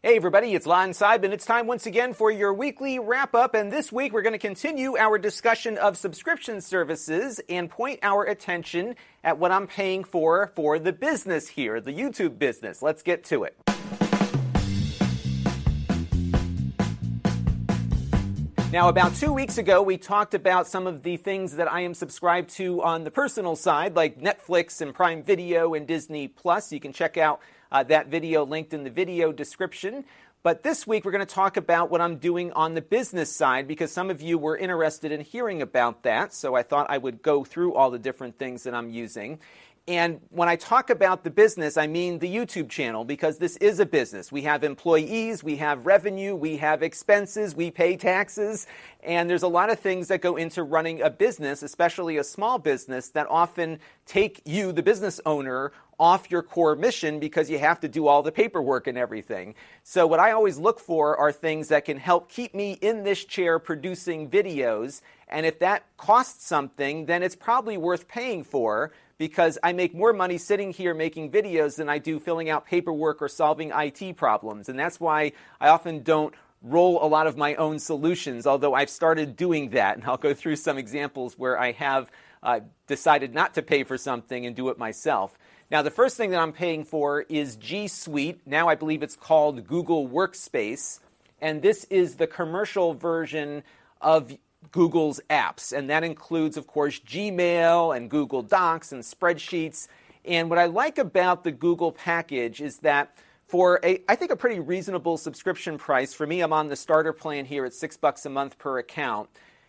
Hey everybody, it's Lon Seidman. It's time once again for your weekly wrap up, and this week we're going to continue our discussion of subscription services and point our attention at what I'm paying for for the business here, the YouTube business. Let's get to it. Now, about two weeks ago, we talked about some of the things that I am subscribed to on the personal side, like Netflix and Prime Video and Disney Plus. You can check out uh, that video linked in the video description. But this week, we're going to talk about what I'm doing on the business side because some of you were interested in hearing about that. So I thought I would go through all the different things that I'm using. And when I talk about the business, I mean the YouTube channel because this is a business. We have employees, we have revenue, we have expenses, we pay taxes, and there's a lot of things that go into running a business, especially a small business, that often take you, the business owner, off your core mission because you have to do all the paperwork and everything. So, what I always look for are things that can help keep me in this chair producing videos. And if that costs something, then it's probably worth paying for because I make more money sitting here making videos than I do filling out paperwork or solving IT problems. And that's why I often don't roll a lot of my own solutions, although I've started doing that. And I'll go through some examples where I have uh, decided not to pay for something and do it myself. Now, the first thing that I'm paying for is G Suite. Now I believe it's called Google Workspace. And this is the commercial version of Google's apps. And that includes, of course, Gmail and Google Docs and spreadsheets. And what I like about the Google package is that for a, I think, a pretty reasonable subscription price, for me, I'm on the starter plan here at six bucks a month per account.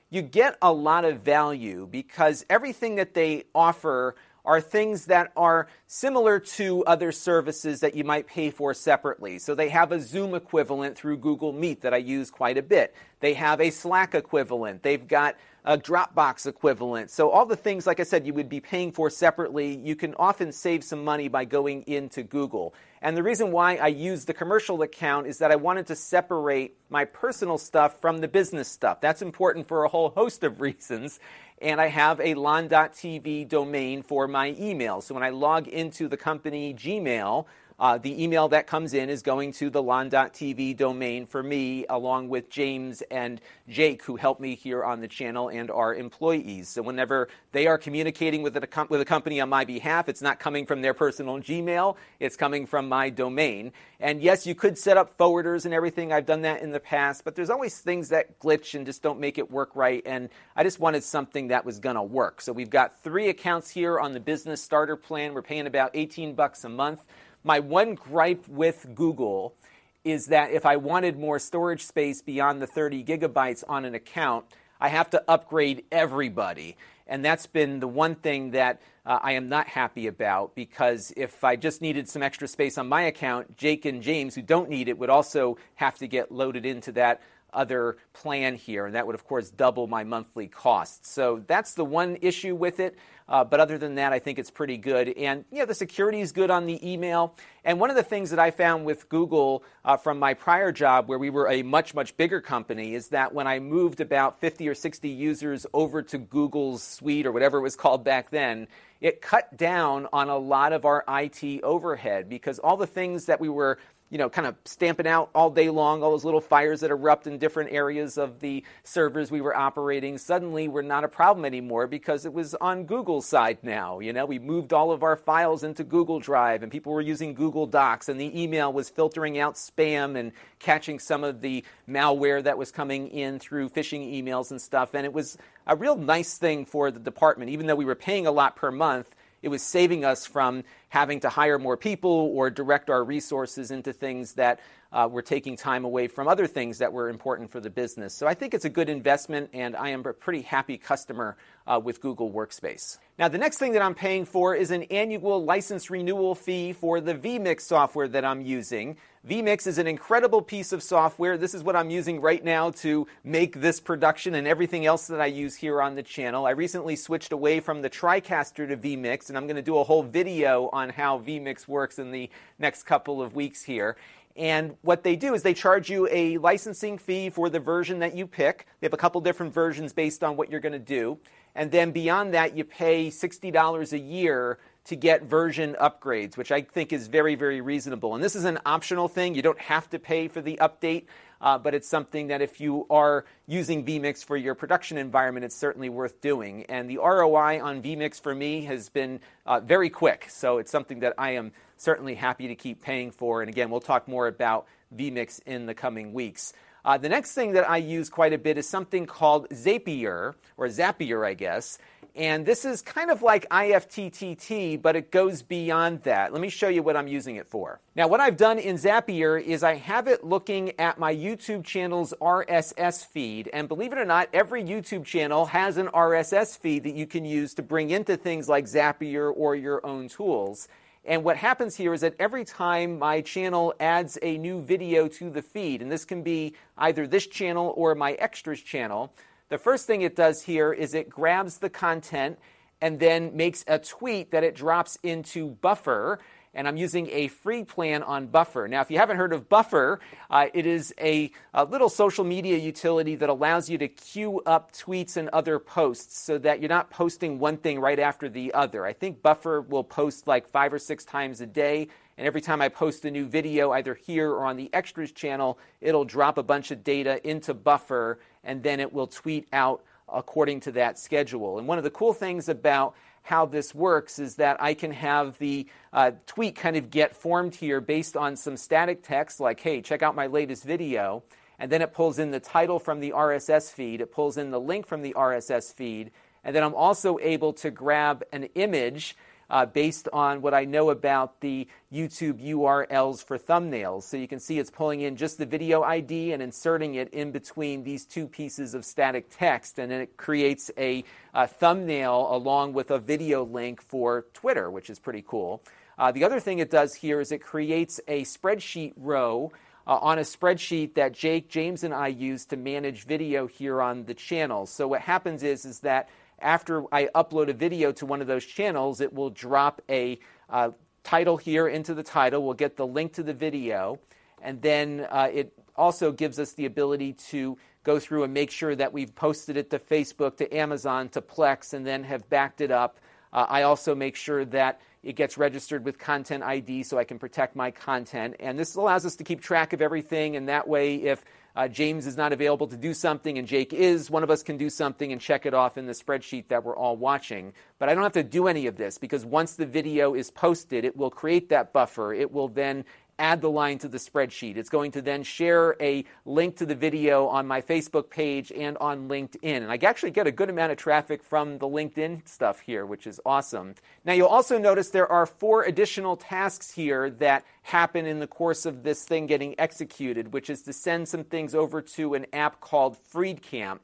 You get a lot of value because everything that they offer are things that are similar to other services that you might pay for separately. So they have a Zoom equivalent through Google Meet that I use quite a bit. They have a Slack equivalent. They've got a Dropbox equivalent. So all the things, like I said, you would be paying for separately, you can often save some money by going into Google. And the reason why I use the commercial account is that I wanted to separate my personal stuff from the business stuff. That's important for a whole host of reasons and I have a lon.tv domain for my email. So when I log into the company Gmail, uh, the email that comes in is going to the lon.tv domain for me, along with James and Jake, who help me here on the channel and our employees. So whenever they are communicating with a, with a company on my behalf, it's not coming from their personal Gmail, it's coming from my domain. And yes, you could set up forwarders and everything. I've done that in the past, but there's always things that glitch and just don't make it work right. And I just wanted something that was going to work. So we've got three accounts here on the business starter plan. We're paying about 18 bucks a month. My one gripe with Google is that if I wanted more storage space beyond the 30 gigabytes on an account, I have to upgrade everybody. And that's been the one thing that uh, I am not happy about because if I just needed some extra space on my account, Jake and James, who don't need it, would also have to get loaded into that other plan here, and that would, of course, double my monthly costs. So that's the one issue with it. Uh, but other than that, I think it's pretty good. And yeah, the security is good on the email. And one of the things that I found with Google uh, from my prior job, where we were a much, much bigger company, is that when I moved about 50 or 60 users over to Google's suite or whatever it was called back then, it cut down on a lot of our IT overhead because all the things that we were you know, kind of stamping out all day long, all those little fires that erupt in different areas of the servers we were operating suddenly were not a problem anymore because it was on Google's side now. You know, we moved all of our files into Google Drive and people were using Google Docs and the email was filtering out spam and catching some of the malware that was coming in through phishing emails and stuff. And it was a real nice thing for the department, even though we were paying a lot per month it was saving us from having to hire more people or direct our resources into things that uh, were taking time away from other things that were important for the business. So I think it's a good investment, and I am a pretty happy customer uh, with Google Workspace. Now, the next thing that I'm paying for is an annual license renewal fee for the vMix software that I'm using. vMix is an incredible piece of software. This is what I'm using right now to make this production and everything else that I use here on the channel. I recently switched away from the TriCaster to vMix, and I'm going to do a whole video on how vMix works in the next couple of weeks here. And what they do is they charge you a licensing fee for the version that you pick. They have a couple different versions based on what you're going to do. And then beyond that, you pay $60 a year to get version upgrades, which I think is very, very reasonable. And this is an optional thing. You don't have to pay for the update, uh, but it's something that if you are using vMix for your production environment, it's certainly worth doing. And the ROI on vMix for me has been uh, very quick. So it's something that I am certainly happy to keep paying for. And again, we'll talk more about vMix in the coming weeks. Uh, the next thing that I use quite a bit is something called Zapier, or Zapier, I guess. And this is kind of like IFTTT, but it goes beyond that. Let me show you what I'm using it for. Now, what I've done in Zapier is I have it looking at my YouTube channel's RSS feed. And believe it or not, every YouTube channel has an RSS feed that you can use to bring into things like Zapier or your own tools. And what happens here is that every time my channel adds a new video to the feed, and this can be either this channel or my extras channel, the first thing it does here is it grabs the content and then makes a tweet that it drops into Buffer and I'm using a free plan on Buffer. Now, if you haven't heard of Buffer, uh, it is a, a, little social media utility that allows you to queue up tweets and other posts so that you're not posting one thing right after the other. I think Buffer will post like five or six times a day. And every time I post a new video, either here or on the Extras channel, it'll drop a bunch of data into Buffer and then it will tweet out according to that schedule. And one of the cool things about how this works is that I can have the uh, tweet kind of get formed here based on some static text like, hey, check out my latest video. And then it pulls in the title from the RSS feed, it pulls in the link from the RSS feed. And then I'm also able to grab an image uh, based on what I know about the YouTube URLs for thumbnails. So you can see it's pulling in just the video ID and inserting it in between these two pieces of static text, and then it creates a, a thumbnail along with a video link for Twitter, which is pretty cool. Uh, the other thing it does here is it creates a spreadsheet row. Uh, on a spreadsheet that Jake, James, and I use to manage video here on the channel. So what happens is, is that after I upload a video to one of those channels, it will drop a uh, title here into the title. We'll get the link to the video. And then uh, it also gives us the ability to go through and make sure that we've posted it to Facebook, to Amazon, to Plex, and then have backed it up. Uh, I also make sure that it gets registered with Content ID so I can protect my content. And this allows us to keep track of everything. And that way, if uh, James is not available to do something and Jake is, one of us can do something and check it off in the spreadsheet that we're all watching. But I don't have to do any of this because once the video is posted, it will create that buffer. It will then add the line to the spreadsheet. It's going to then share a link to the video on my Facebook page and on LinkedIn. And I actually get a good amount of traffic from the LinkedIn stuff here, which is awesome. Now, you'll also notice there are four additional tasks here that happen in the course of this thing getting executed, which is to send some things over to an app called FreedCamp.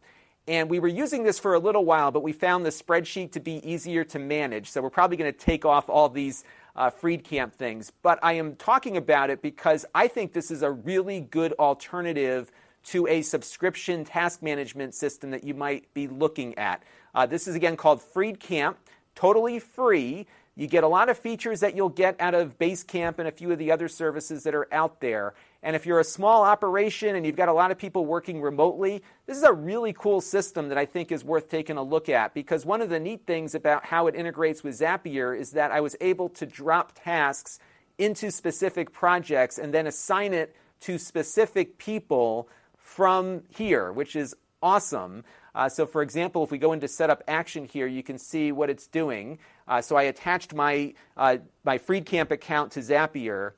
And we were using this for a little while, but we found the spreadsheet to be easier to manage. So we're probably going to take off all these uh, FreedCamp things. But I am talking about it because I think this is a really good alternative to a subscription task management system that you might be looking at. Uh, this is again called FreedCamp, totally free. You get a lot of features that you'll get out of Basecamp and a few of the other services that are out there. And if you're a small operation and you've got a lot of people working remotely, this is a really cool system that I think is worth taking a look at because one of the neat things about how it integrates with Zapier is that I was able to drop tasks into specific projects and then assign it to specific people from here, which is awesome. Uh, so, for example, if we go into setup action here, you can see what it's doing. Uh, so I attached my, uh, my FreedCamp account to Zapier,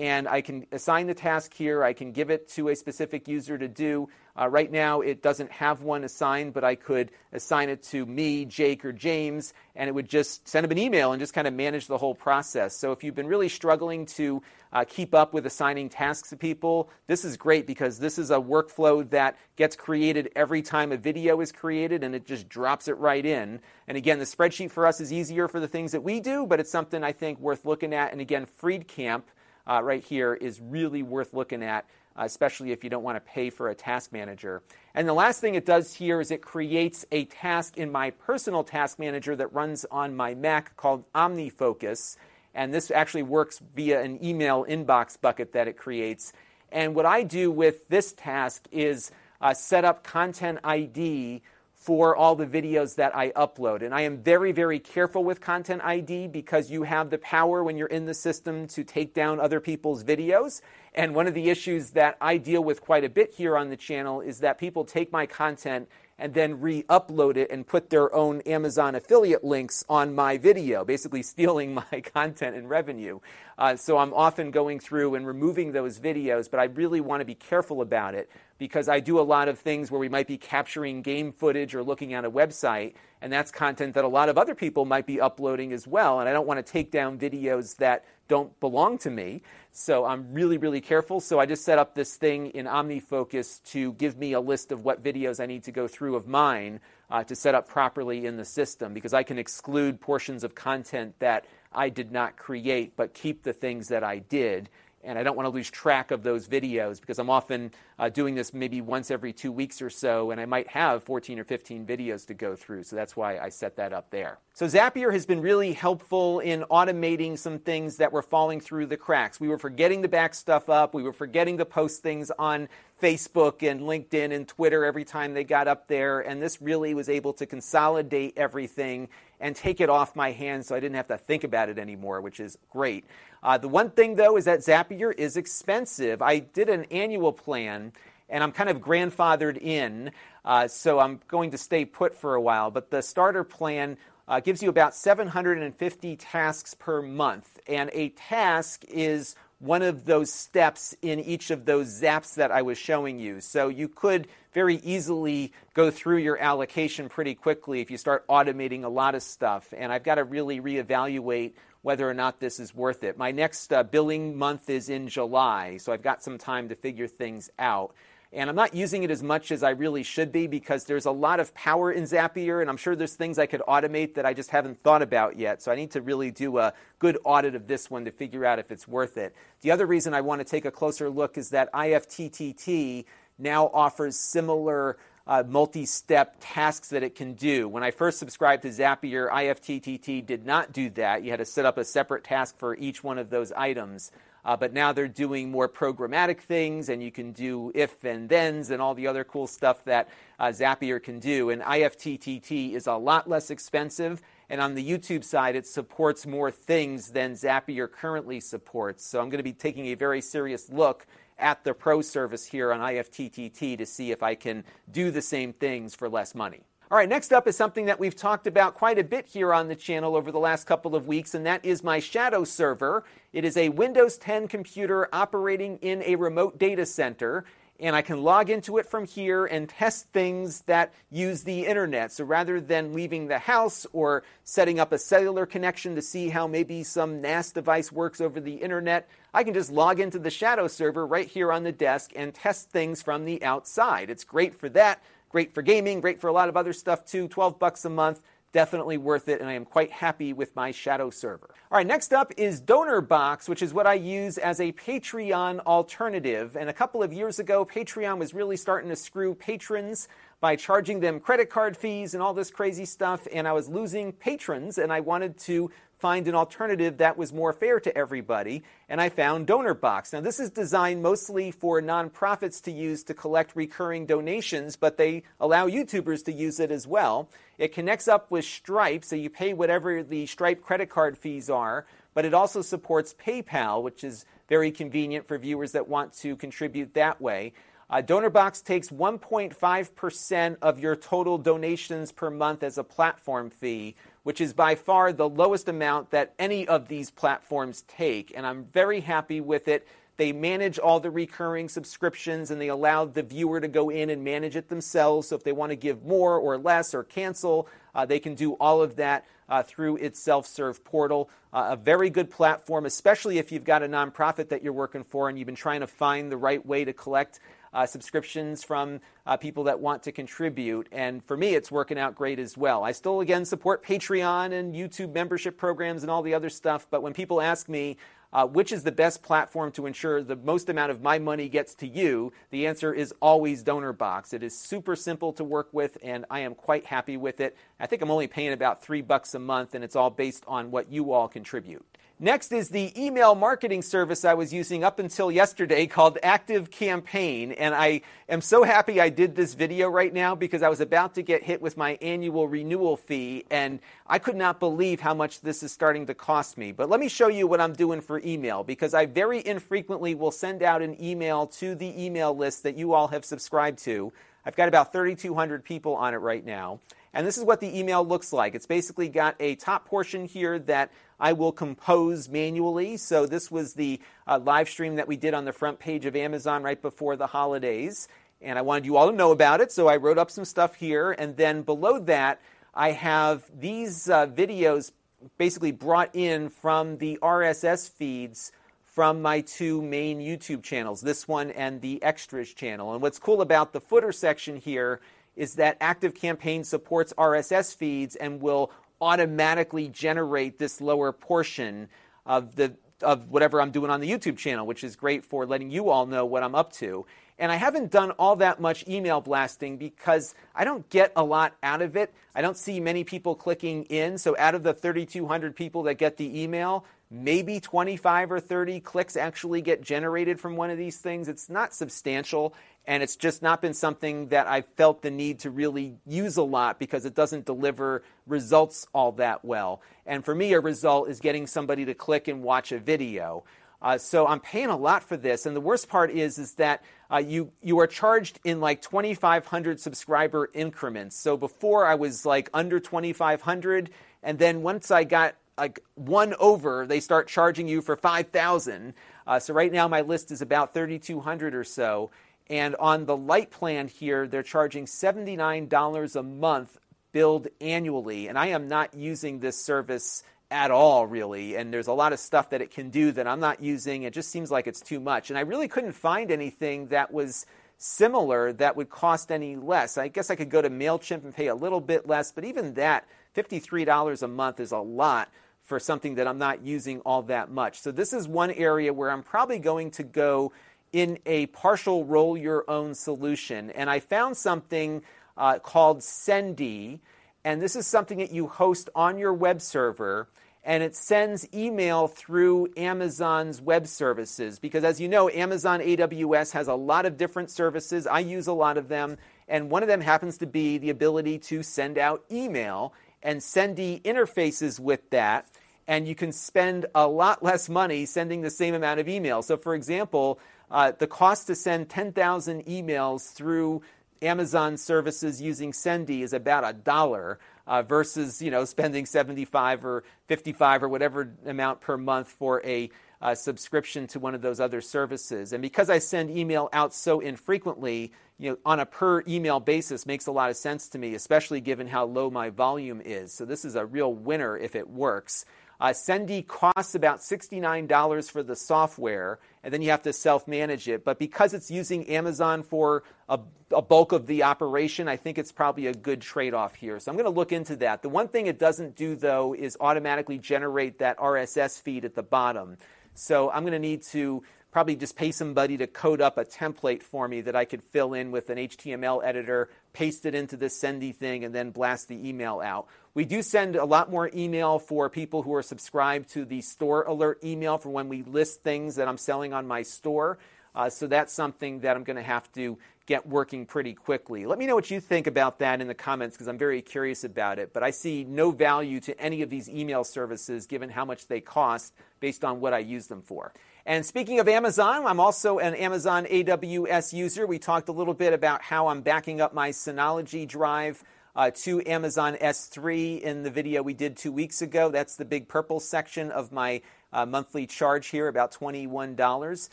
and I can assign the task here. I can give it to a specific user to do. Uh, right now, it doesn't have one assigned, but I could assign it to me, Jake, or James, and it would just send them an email and just kind of manage the whole process. So if you've been really struggling to uh, keep up with assigning tasks to people, this is great because this is a workflow that gets created every time a video is created and it just drops it right in. And again, the spreadsheet for us is easier for the things that we do, but it's something I think worth looking at. And again, FreedCamp uh, right here is really worth looking at uh, especially if you don't want to pay for a task manager. And the last thing it does here is it creates a task in my personal task manager that runs on my Mac called OmniFocus. And this actually works via an email inbox bucket that it creates. And what I do with this task is uh, set up Content ID for all the videos that I upload. And I am very, very careful with Content ID because you have the power when you're in the system to take down other people's videos. And one of the issues that I deal with quite a bit here on the channel is that people take my content and then re upload it and put their own Amazon affiliate links on my video, basically stealing my content and revenue. Uh, so I'm often going through and removing those videos, but I really want to be careful about it because I do a lot of things where we might be capturing game footage or looking at a website, and that's content that a lot of other people might be uploading as well. And I don't want to take down videos that don't belong to me. So I'm really, really careful. So I just set up this thing in OmniFocus to give me a list of what videos I need to go through of mine uh, to set up properly in the system because I can exclude portions of content that I did not create but keep the things that I did and I don't want to lose track of those videos because I'm often uh, doing this maybe once every two weeks or so, and I might have 14 or 15 videos to go through. So that's why I set that up there. So Zapier has been really helpful in automating some things that were falling through the cracks. We were forgetting to back stuff up, we were forgetting to post things on Facebook and LinkedIn and Twitter every time they got up there, and this really was able to consolidate everything and take it off my hands so I didn't have to think about it anymore, which is great. Uh, the one thing, though, is that Zapier is expensive. I did an annual plan, and I'm kind of grandfathered in, uh, so I'm going to stay put for a while. But the starter plan uh, gives you about 750 tasks per month, and a task is one of those steps in each of those zaps that I was showing you. So you could very easily go through your allocation pretty quickly if you start automating a lot of stuff. And I've got to really reevaluate whether or not this is worth it. My next uh, billing month is in July, so I've got some time to figure things out. And I'm not using it as much as I really should be because there's a lot of power in Zapier, and I'm sure there's things I could automate that I just haven't thought about yet. So I need to really do a good audit of this one to figure out if it's worth it. The other reason I want to take a closer look is that IFTTT now offers similar uh, multi step tasks that it can do. When I first subscribed to Zapier, IFTTT did not do that. You had to set up a separate task for each one of those items. Uh, but now they're doing more programmatic things, and you can do if and thens and all the other cool stuff that uh, Zapier can do. And IFTTT is a lot less expensive. And on the YouTube side, it supports more things than Zapier currently supports. So I'm going to be taking a very serious look at the pro service here on IFTTT to see if I can do the same things for less money. All right, next up is something that we've talked about quite a bit here on the channel over the last couple of weeks, and that is my Shadow server. It is a Windows 10 computer operating in a remote data center and I can log into it from here and test things that use the internet. So rather than leaving the house or setting up a cellular connection to see how maybe some NAS device works over the internet, I can just log into the Shadow server right here on the desk and test things from the outside. It's great for that, great for gaming, great for a lot of other stuff too. 12 bucks a month definitely worth it, and I am quite happy with my Shadow server. All right, next up is DonorBox, which is what I use as a Patreon alternative. And a couple of years ago, Patreon was really starting to screw patrons by charging them credit card fees and all this crazy stuff, and I was losing patrons, and I wanted to find an alternative that was more fair to everybody, and I found DonorBox. Now, this is designed mostly for nonprofits to use to collect recurring donations, but they allow YouTubers to use it as well. It connects up with Stripe, so you pay whatever the Stripe credit card fees are, but it also supports PayPal, which is very convenient for viewers that want to contribute that way. Uh, DonorBox takes 1.5% of your total donations per month as a platform fee, which is by far the lowest amount that any of these platforms take. And I'm very happy with it. They manage all the recurring subscriptions and they allow the viewer to go in and manage it themselves. So if they want to give more or less or cancel, uh, they can do all of that uh, through its self serve portal. Uh, a very good platform, especially if you've got a nonprofit that you're working for and you've been trying to find the right way to collect uh, subscriptions from uh, people that want to contribute. And for me, it's working out great as well. I still, again, support Patreon and YouTube membership programs and all the other stuff. But when people ask me, uh, which is the best platform to ensure the most amount of my money gets to you? The answer is always DonorBox. It is super simple to work with, and I am quite happy with it. I think I'm only paying about three bucks a month, and it's all based on what you all contribute. Next is the email marketing service I was using up until yesterday called Active Campaign. And I am so happy I did this video right now because I was about to get hit with my annual renewal fee and I could not believe how much this is starting to cost me. But let me show you what I'm doing for email because I very infrequently will send out an email to the email list that you all have subscribed to. I've got about 3,200 people on it right now. And this is what the email looks like. It's basically got a top portion here that I will compose manually. So this was the uh, live stream that we did on the front page of Amazon right before the holidays. And I wanted you all to know about it. So I wrote up some stuff here. And then below that, I have these uh, videos basically brought in from the RSS feeds from my two main YouTube channels, this one and the Extras channel. And what's cool about the footer section here is that Active Campaign supports RSS feeds and will automatically generate this lower portion of the of whatever I'm doing on the YouTube channel, which is great for letting you all know what I'm up to. And I haven't done all that much email blasting because I don't get a lot out of it. I don't see many people clicking in. So out of the 3,200 people that get the email, maybe 25 or 30 clicks actually get generated from one of these things. It's not substantial, and it's just not been something that I've felt the need to really use a lot because it doesn't deliver results all that well. And for me, a result is getting somebody to click and watch a video. Uh, so I'm paying a lot for this, and the worst part is is that uh, you you are charged in like 2,500 subscriber increments. So before I was like under 2,500, and then once I got like one over, they start charging you for 5,000. Uh, so right now my list is about 3,200 or so. And on the light plan here, they're charging $79 a month billed annually. And I am not using this service at all, really. And there's a lot of stuff that it can do that I'm not using. It just seems like it's too much. And I really couldn't find anything that was similar that would cost any less. I guess I could go to MailChimp and pay a little bit less, but even that, $53 a month is a lot for something that I'm not using all that much. So this is one area where I'm probably going to go in a partial roll your own solution. And I found something uh, called Sendy, and this is something that you host on your web server. And it sends email through Amazon's web services because, as you know, Amazon AWS has a lot of different services. I use a lot of them, and one of them happens to be the ability to send out email. And Sendy interfaces with that and you can spend a lot less money sending the same amount of emails. So, for example, uh, the cost to send 10,000 emails through Amazon services using Sendy is about a dollar uh, versus you know spending 75 or 55 or whatever amount per month for a uh, subscription to one of those other services. And because I send email out so infrequently, you know, on a per email basis makes a lot of sense to me, especially given how low my volume is. So this is a real winner if it works. Uh, Sendy costs about $69 for the software, and then you have to self manage it. But because it's using Amazon for a, a bulk of the operation, I think it's probably a good trade off here. So I'm going to look into that. The one thing it doesn't do, though, is automatically generate that RSS feed at the bottom. So I'm going to need to probably just pay somebody to code up a template for me that I could fill in with an HTML editor, paste it into this Sendy thing, and then blast the email out. We do send a lot more email for people who are subscribed to the store alert email for when we list things that I'm selling on my store. Uh, so that's something that I'm going to have to get working pretty quickly. Let me know what you think about that in the comments because I'm very curious about it. But I see no value to any of these email services given how much they cost based on what I use them for. And speaking of Amazon, I'm also an Amazon AWS user. We talked a little bit about how I'm backing up my Synology drive uh, to Amazon S3 in the video we did two weeks ago. That's the big purple section of my uh, monthly charge here, about $21.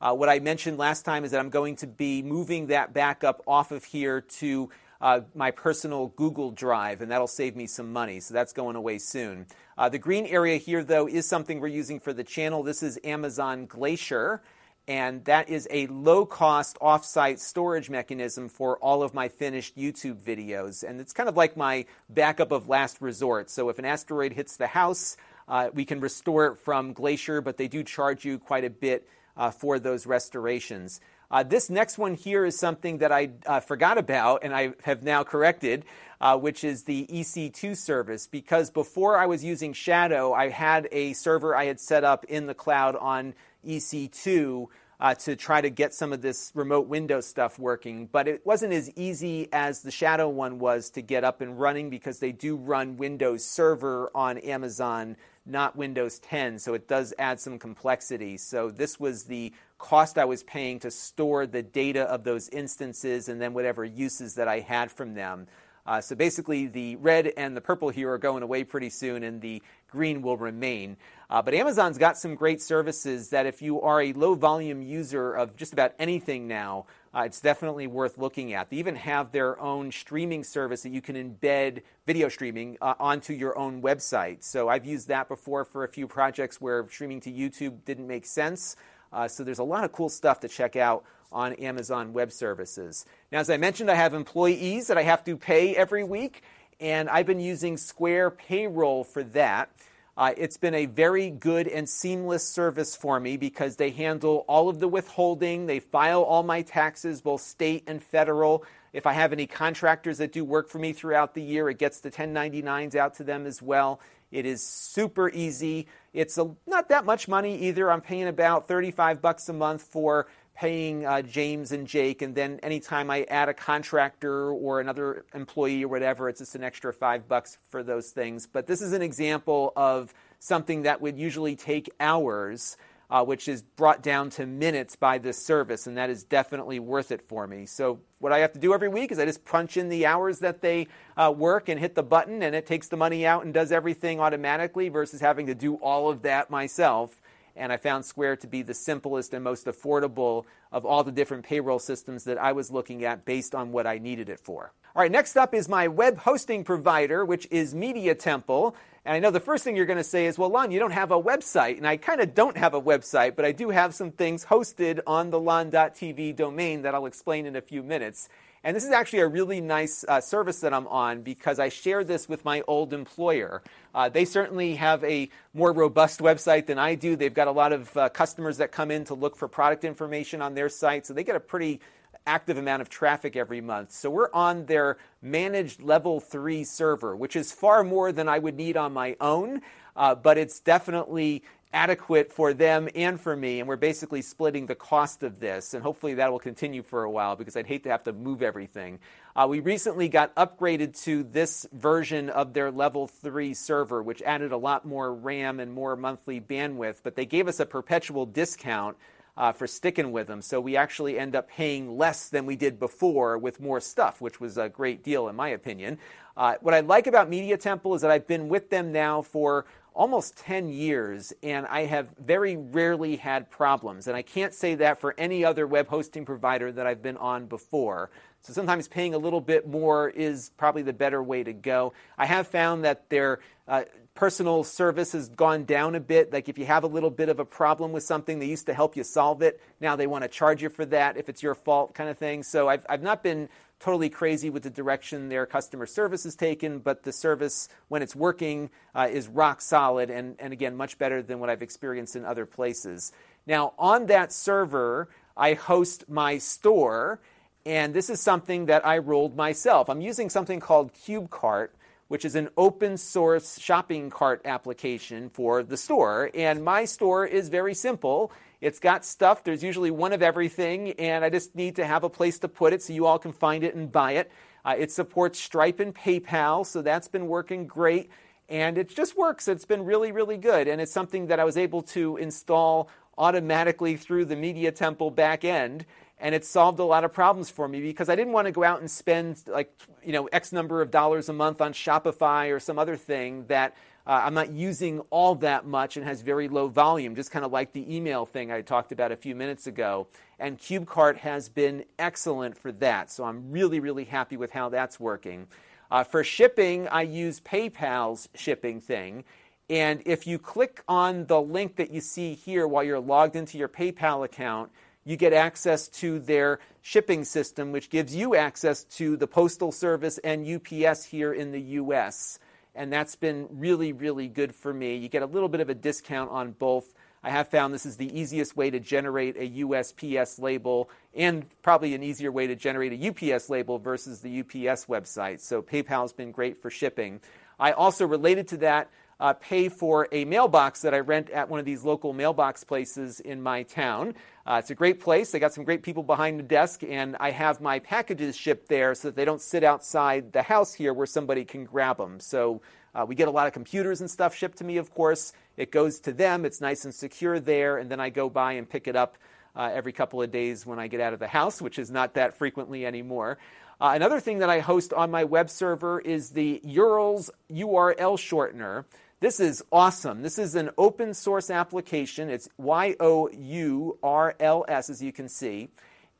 Uh, what I mentioned last time is that I'm going to be moving that backup off of here to uh, my personal Google Drive, and that'll save me some money. So that's going away soon. Uh, the green area here, though, is something we're using for the channel. This is Amazon Glacier and that is a low cost offsite storage mechanism for all of my finished YouTube videos. And it's kind of like my backup of last resort. So if an asteroid hits the house, uh, we can restore it from Glacier, but they do charge you quite a bit uh, for those restorations. Uh, this next one here is something that I uh, forgot about and I have now corrected, uh, which is the EC2 service. Because before I was using Shadow, I had a server I had set up in the cloud on EC2 uh, to try to get some of this remote Windows stuff working. But it wasn't as easy as the Shadow one was to get up and running because they do run Windows Server on Amazon, not Windows 10. So it does add some complexity. So this was the cost I was paying to store the data of those instances and then whatever uses that I had from them. Uh, so basically, the red and the purple here are going away pretty soon, and the green will remain. Uh, but Amazon's got some great services that, if you are a low volume user of just about anything now, uh, it's definitely worth looking at. They even have their own streaming service that you can embed video streaming uh, onto your own website. So I've used that before for a few projects where streaming to YouTube didn't make sense. Uh, so there's a lot of cool stuff to check out on Amazon Web Services. Now, as I mentioned, I have employees that I have to pay every week, and I've been using Square Payroll for that. Uh, it's been a very good and seamless service for me because they handle all of the withholding. They file all my taxes, both state and federal. If I have any contractors that do work for me throughout the year, it gets the 1099s out to them as well. It is super easy. It's a, not that much money either. I'm paying about 35 bucks a month for paying uh, James and Jake, and then anytime I add a contractor or another employee or whatever, it's just an extra five bucks for those things. But this is an example of something that would usually take hours. Uh, which is brought down to minutes by this service, and that is definitely worth it for me. So, what I have to do every week is I just punch in the hours that they uh, work and hit the button, and it takes the money out and does everything automatically versus having to do all of that myself and I found Square to be the simplest and most affordable of all the different payroll systems that I was looking at based on what I needed it for. All right, next up is my web hosting provider, which is Media Temple. And I know the first thing you're going to say is, well, Lon, you don't have a website. And I kind of don't have a website, but I do have some things hosted on the lon.tv domain that I'll explain in a few minutes. And this is actually a really nice uh, service that I'm on because I share this with my old employer. Uh, they certainly have a more robust website than I do. They've got a lot of uh, customers that come in to look for product information on their site, so they get a pretty active amount of traffic every month. So we're on their managed level three server, which is far more than I would need on my own, uh, but it's definitely adequate for them and for me, and we're basically splitting the cost of this. And hopefully that will continue for a while because I'd hate to have to move everything. Uh, we recently got upgraded to this version of their level 3 server, which added a lot more RAM and more monthly bandwidth, but they gave us a perpetual discount. Uh, for sticking with them. So we actually end up paying less than we did before with more stuff, which was a great deal in my opinion. Uh, what I like about Media Temple is that I've been with them now for almost 10 years, and I have very rarely had problems. And I can't say that for any other web hosting provider that I've been on before. So sometimes paying a little bit more is probably the better way to go. I have found that their uh, personal service has gone down a bit. Like if you have a little bit of a problem with something, they used to help you solve it. Now they want to charge you for that if it's your fault, kind of thing. So I've, I've not been totally crazy with the direction their customer service is taken, but the service, when it's working, uh, is rock solid and, and again, much better than what I've experienced in other places. Now, on that server, I host my store, and this is something that I rolled myself. I'm using something called CubeCart, which is an open source shopping cart application for the store. And my store is very simple. It's got stuff. There's usually one of everything, and I just need to have a place to put it so you all can find it and buy it. Uh, it supports Stripe and PayPal, so that's been working great. And it just works. It's been really, really good. And it's something that I was able to install automatically through the Media Temple back end. And it solved a lot of problems for me because I didn't want to go out and spend like, you know, X number of dollars a month on Shopify or some other thing that uh, I'm not using all that much and has very low volume, just kind of like the email thing I talked about a few minutes ago. And CubeCart has been excellent for that. So I'm really, really happy with how that's working. Uh, for shipping, I use PayPal's shipping thing. And if you click on the link that you see here while you're logged into your PayPal account, you get access to their shipping system, which gives you access to the Postal Service and UPS here in the US and that's been really, really good for me. You get a little bit of a discount on both. I have found this is the easiest way to generate a USPS label and probably an easier way to generate a UPS label versus the UPS website. So PayPal has been great for shipping. I also, related to that, uh, pay for a mailbox that I rent at one of these local mailbox places in my town. Uh, it's a great place. They got some great people behind the desk, and I have my packages shipped there so that they don't sit outside the house here where somebody can grab them. So uh, we get a lot of computers and stuff shipped to me, of course. It goes to them, it's nice and secure there, and then I go by and pick it up uh, every couple of days when I get out of the house, which is not that frequently anymore. Uh, another thing that I host on my web server is the Yourls URL shortener. This is awesome. This is an open source application. It's Y O U R L S, as you can see.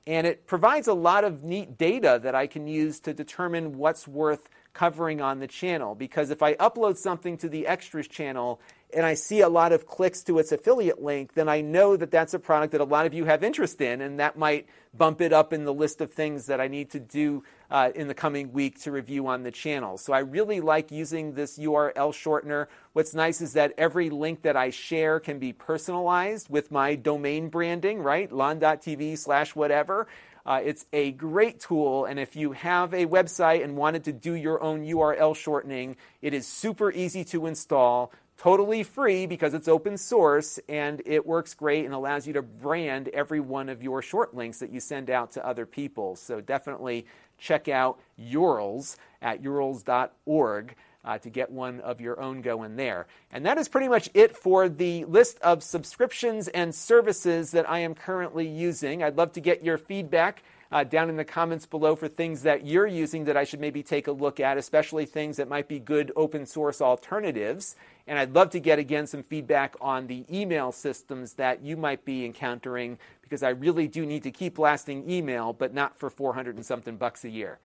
And it provides a lot of neat data that I can use to determine what's worth covering on the channel. Because if I upload something to the extras channel and I see a lot of clicks to its affiliate link, then I know that that's a product that a lot of you have interest in, and that might bump it up in the list of things that I need to do uh, in the coming week to review on the channel. So I really like using this URL shortener. What's nice is that every link that I share can be personalized with my domain branding, right? lon.tv slash whatever. Uh, it's a great tool, and if you have a website and wanted to do your own URL shortening, it is super easy to install totally free because it's open source and it works great and allows you to brand every one of your short links that you send out to other people. So definitely check out Yourls at yourls.org. Uh, to get one of your own going there. And that is pretty much it for the list of subscriptions and services that I am currently using. I'd love to get your feedback uh, down in the comments below for things that you're using that I should maybe take a look at, especially things that might be good open source alternatives. And I'd love to get again some feedback on the email systems that you might be encountering because I really do need to keep blasting email, but not for 400 and something bucks a year.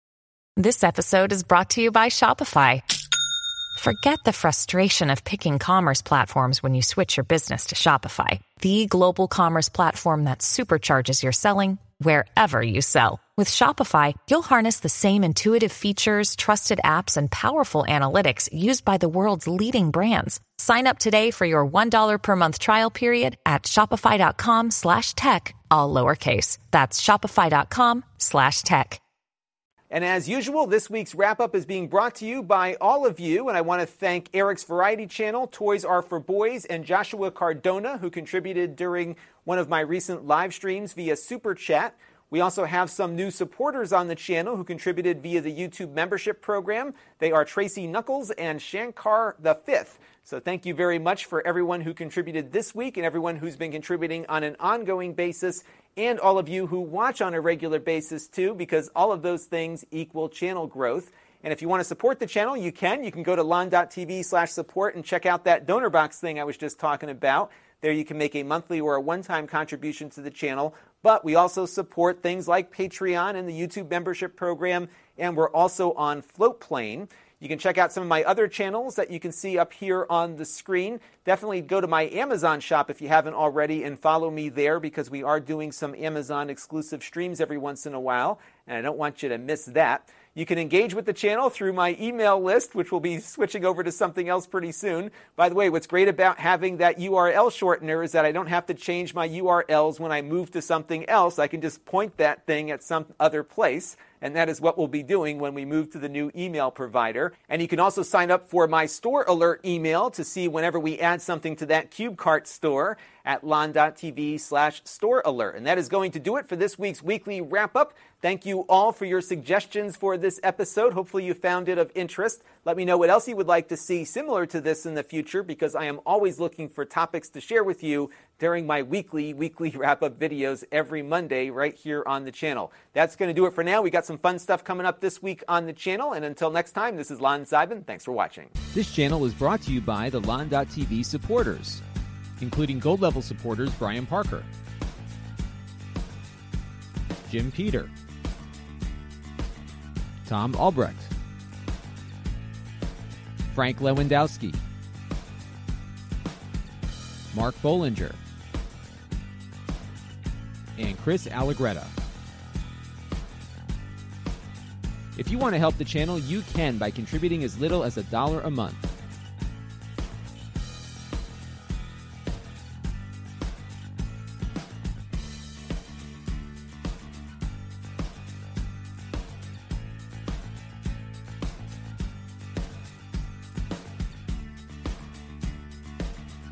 This episode is brought to you by Shopify. Forget the frustration of picking commerce platforms when you switch your business to Shopify, the global commerce platform that supercharges your selling wherever you sell. With Shopify, you'll harness the same intuitive features, trusted apps, and powerful analytics used by the world's leading brands. Sign up today for your $1 per month trial period at shopify.com slash tech, all lowercase. That's shopify.com slash tech. And as usual, this week's wrap up is being brought to you by all of you. And I want to thank Eric's Variety Channel, Toys Are for Boys, and Joshua Cardona, who contributed during one of my recent live streams via Super Chat. We also have some new supporters on the channel who contributed via the YouTube membership program. They are Tracy Knuckles and Shankar the Fifth. So thank you very much for everyone who contributed this week and everyone who's been contributing on an ongoing basis and all of you who watch on a regular basis too, because all of those things equal channel growth. And if you want to support the channel, you can. You can go to lon.tv slash support and check out that donor box thing I was just talking about. There you can make a monthly or a one-time contribution to the channel. But we also support things like Patreon and the YouTube membership program, and we're also on Floatplane. You can check out some of my other channels that you can see up here on the screen. Definitely go to my Amazon shop if you haven't already and follow me there because we are doing some Amazon exclusive streams every once in a while, and I don't want you to miss that. You can engage with the channel through my email list, which will be switching over to something else pretty soon. By the way, what's great about having that URL shortener is that I don't have to change my URLs when I move to something else. I can just point that thing at some other place and that is what we'll be doing when we move to the new email provider. And you can also sign up for my store alert email to see whenever we add something to that CubeCart store at lon.tv slash store alert. And that is going to do it for this week's weekly wrap up. Thank you all for your suggestions for this episode. Hopefully you found it of interest. Let me know what else you would like to see similar to this in the future because I am always looking for topics to share with you during my weekly, weekly wrap up videos every Monday right here on the channel. That's going to do it for now. We got some fun stuff coming up this week on the channel. And until next time, this is Lon Seidman. Thanks for watching. This channel is brought to you by the Lon.TV supporters, including gold level supporters Brian Parker, Jim Peter, Tom Albrecht, Frank Lewandowski, Mark Bollinger, and Chris Allegretta. If you want to help the channel, you can by contributing as little as a dollar a month.